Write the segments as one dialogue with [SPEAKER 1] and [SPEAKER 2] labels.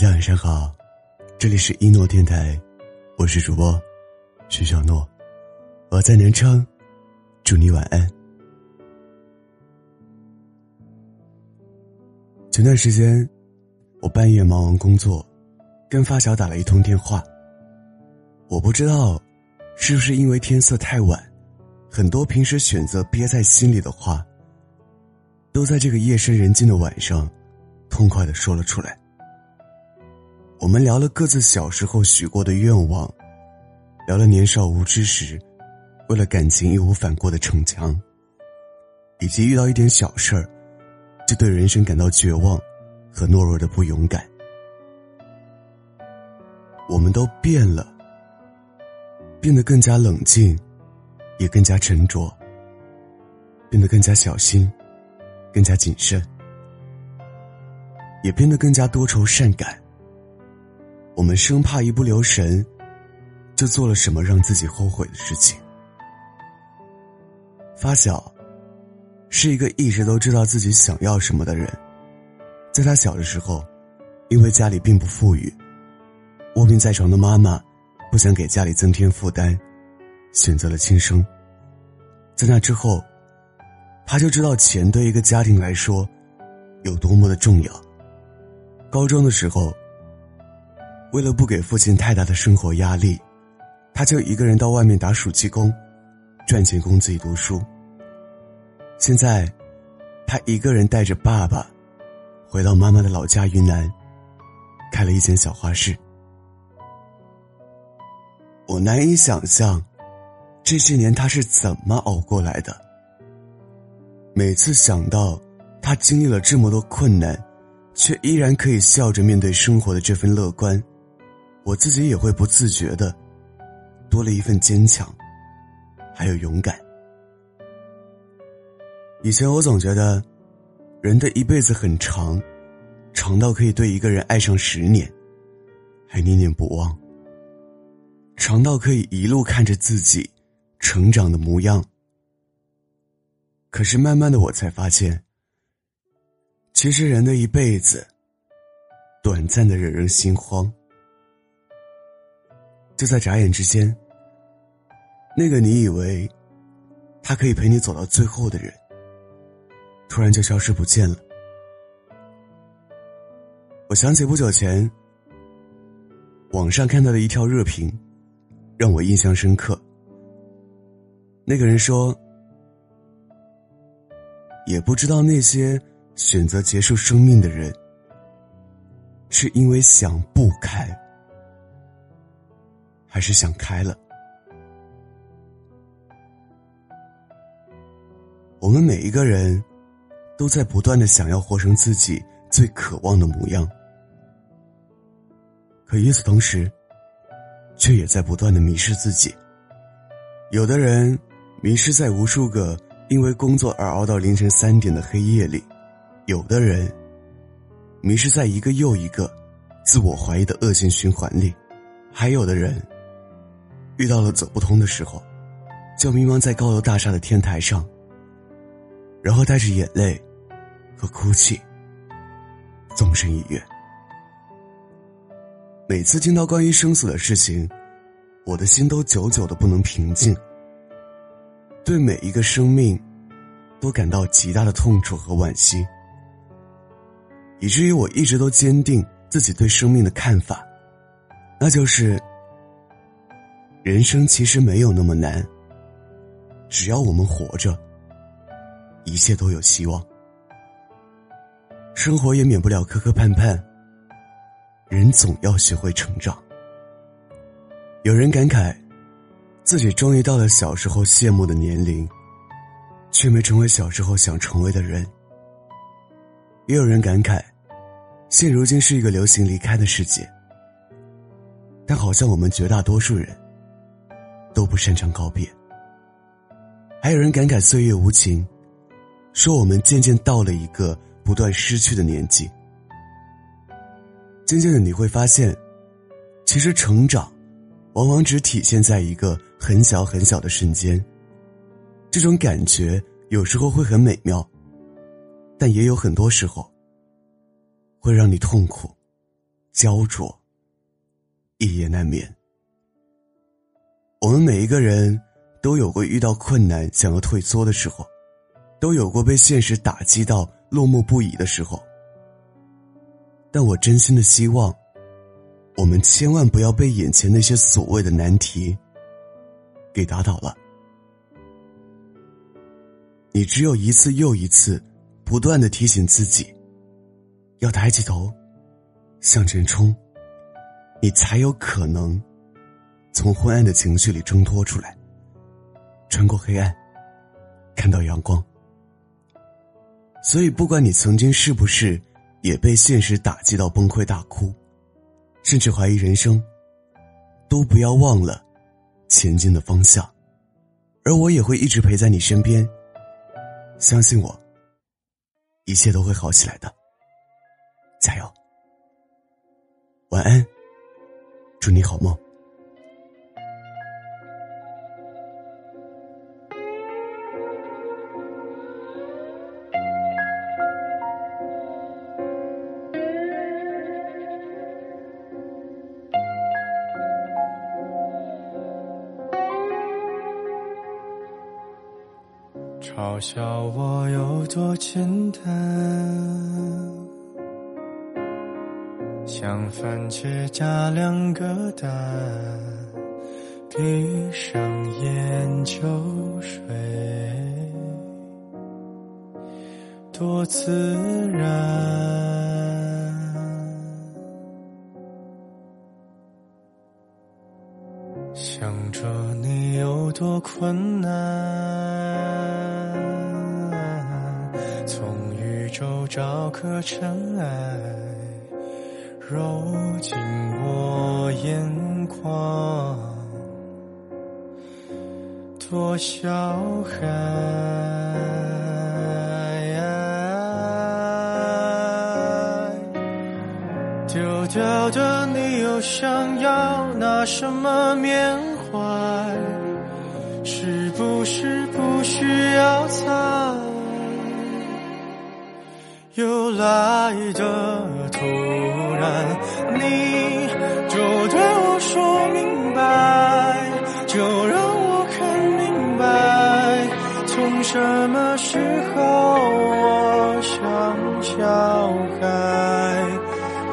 [SPEAKER 1] 大家晚上好，这里是一诺电台，我是主播徐小诺，我在南昌，祝你晚安。前段时间，我半夜忙完工作，跟发小打了一通电话。我不知道，是不是因为天色太晚，很多平时选择憋在心里的话，都在这个夜深人静的晚上，痛快的说了出来。我们聊了各自小时候许过的愿望，聊了年少无知时，为了感情义无反顾的逞强，以及遇到一点小事儿，就对人生感到绝望和懦弱的不勇敢。我们都变了，变得更加冷静，也更加沉着，变得更加小心，更加谨慎，也变得更加多愁善感。我们生怕一不留神，就做了什么让自己后悔的事情。发小是一个一直都知道自己想要什么的人，在他小的时候，因为家里并不富裕，卧病在床的妈妈不想给家里增添负担，选择了轻生。在那之后，他就知道钱对一个家庭来说有多么的重要。高中的时候。为了不给父亲太大的生活压力，他就一个人到外面打暑期工，赚钱供自己读书。现在，他一个人带着爸爸，回到妈妈的老家云南，开了一间小花市。我难以想象，这些年他是怎么熬过来的。每次想到他经历了这么多困难，却依然可以笑着面对生活的这份乐观。我自己也会不自觉的多了一份坚强，还有勇敢。以前我总觉得，人的一辈子很长，长到可以对一个人爱上十年，还念念不忘；长到可以一路看着自己成长的模样。可是慢慢的，我才发现，其实人的一辈子，短暂的惹人心慌。就在眨眼之间，那个你以为他可以陪你走到最后的人，突然就消失不见了。我想起不久前网上看到的一条热评，让我印象深刻。那个人说：“也不知道那些选择结束生命的人，是因为想不开。”还是想开了。我们每一个人，都在不断的想要活成自己最渴望的模样，可与此同时，却也在不断的迷失自己。有的人迷失在无数个因为工作而熬到凌晨三点的黑夜里，有的人迷失在一个又一个自我怀疑的恶性循环里，还有的人。遇到了走不通的时候，就迷茫在高楼大厦的天台上，然后带着眼泪和哭泣，纵身一跃。每次听到关于生死的事情，我的心都久久的不能平静。对每一个生命，都感到极大的痛楚和惋惜，以至于我一直都坚定自己对生命的看法，那就是。人生其实没有那么难，只要我们活着，一切都有希望。生活也免不了磕磕绊绊，人总要学会成长。有人感慨，自己终于到了小时候羡慕的年龄，却没成为小时候想成为的人。也有人感慨，现如今是一个流行离开的世界，但好像我们绝大多数人。都不擅长告别。还有人感慨岁月无情，说我们渐渐到了一个不断失去的年纪。渐渐的你会发现，其实成长，往往只体现在一个很小很小的瞬间。这种感觉有时候会很美妙，但也有很多时候，会让你痛苦，焦灼，一夜难眠。我们每一个人都有过遇到困难想要退缩的时候，都有过被现实打击到落寞不已的时候。但我真心的希望，我们千万不要被眼前那些所谓的难题给打倒了。你只有一次又一次，不断的提醒自己，要抬起头，向前冲，你才有可能。从昏暗的情绪里挣脱出来，穿过黑暗，看到阳光。所以，不管你曾经是不是也被现实打击到崩溃大哭，甚至怀疑人生，都不要忘了前进的方向。而我也会一直陪在你身边，相信我，一切都会好起来的。加油，晚安，祝你好梦。
[SPEAKER 2] 嘲笑我有多简单，像番茄加两个蛋，闭上眼就睡，多自然。想着你有多困难。从宇宙找颗尘埃，揉进我眼眶，多小孩。丢掉的你又想要拿什么缅怀？是不是不需要猜？又来的突然，你就对我说明白，就让我看明白，从什么时候我像小孩，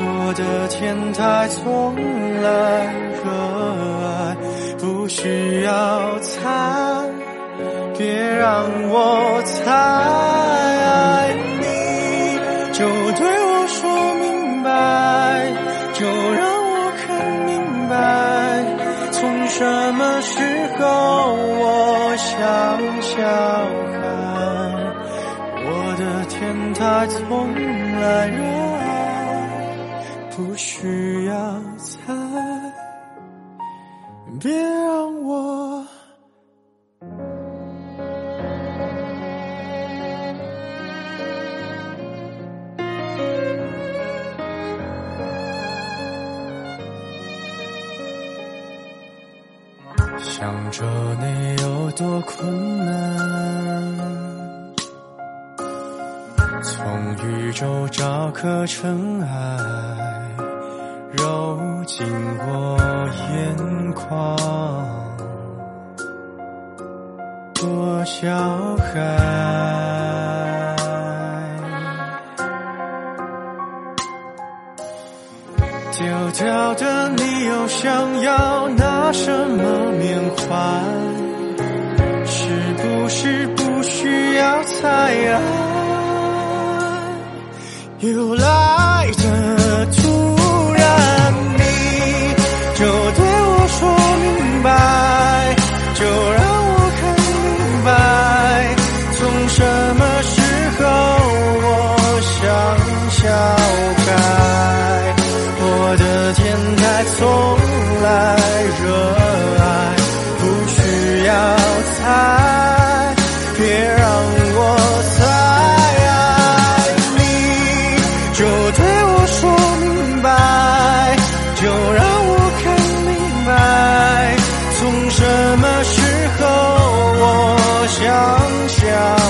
[SPEAKER 2] 我的天台从来热爱，不需要猜，别让我猜。什么时候我像小孩，我的天台从来热爱，不需要猜，别想着你有多困难，从宇宙找颗尘埃，揉进我眼眶，多小孩。丢掉的你又想要怕什么缅怀是不是不需要猜安又来的突然你就对我说明白就让我看明白从什么时候我像小孩我的天台从来想想。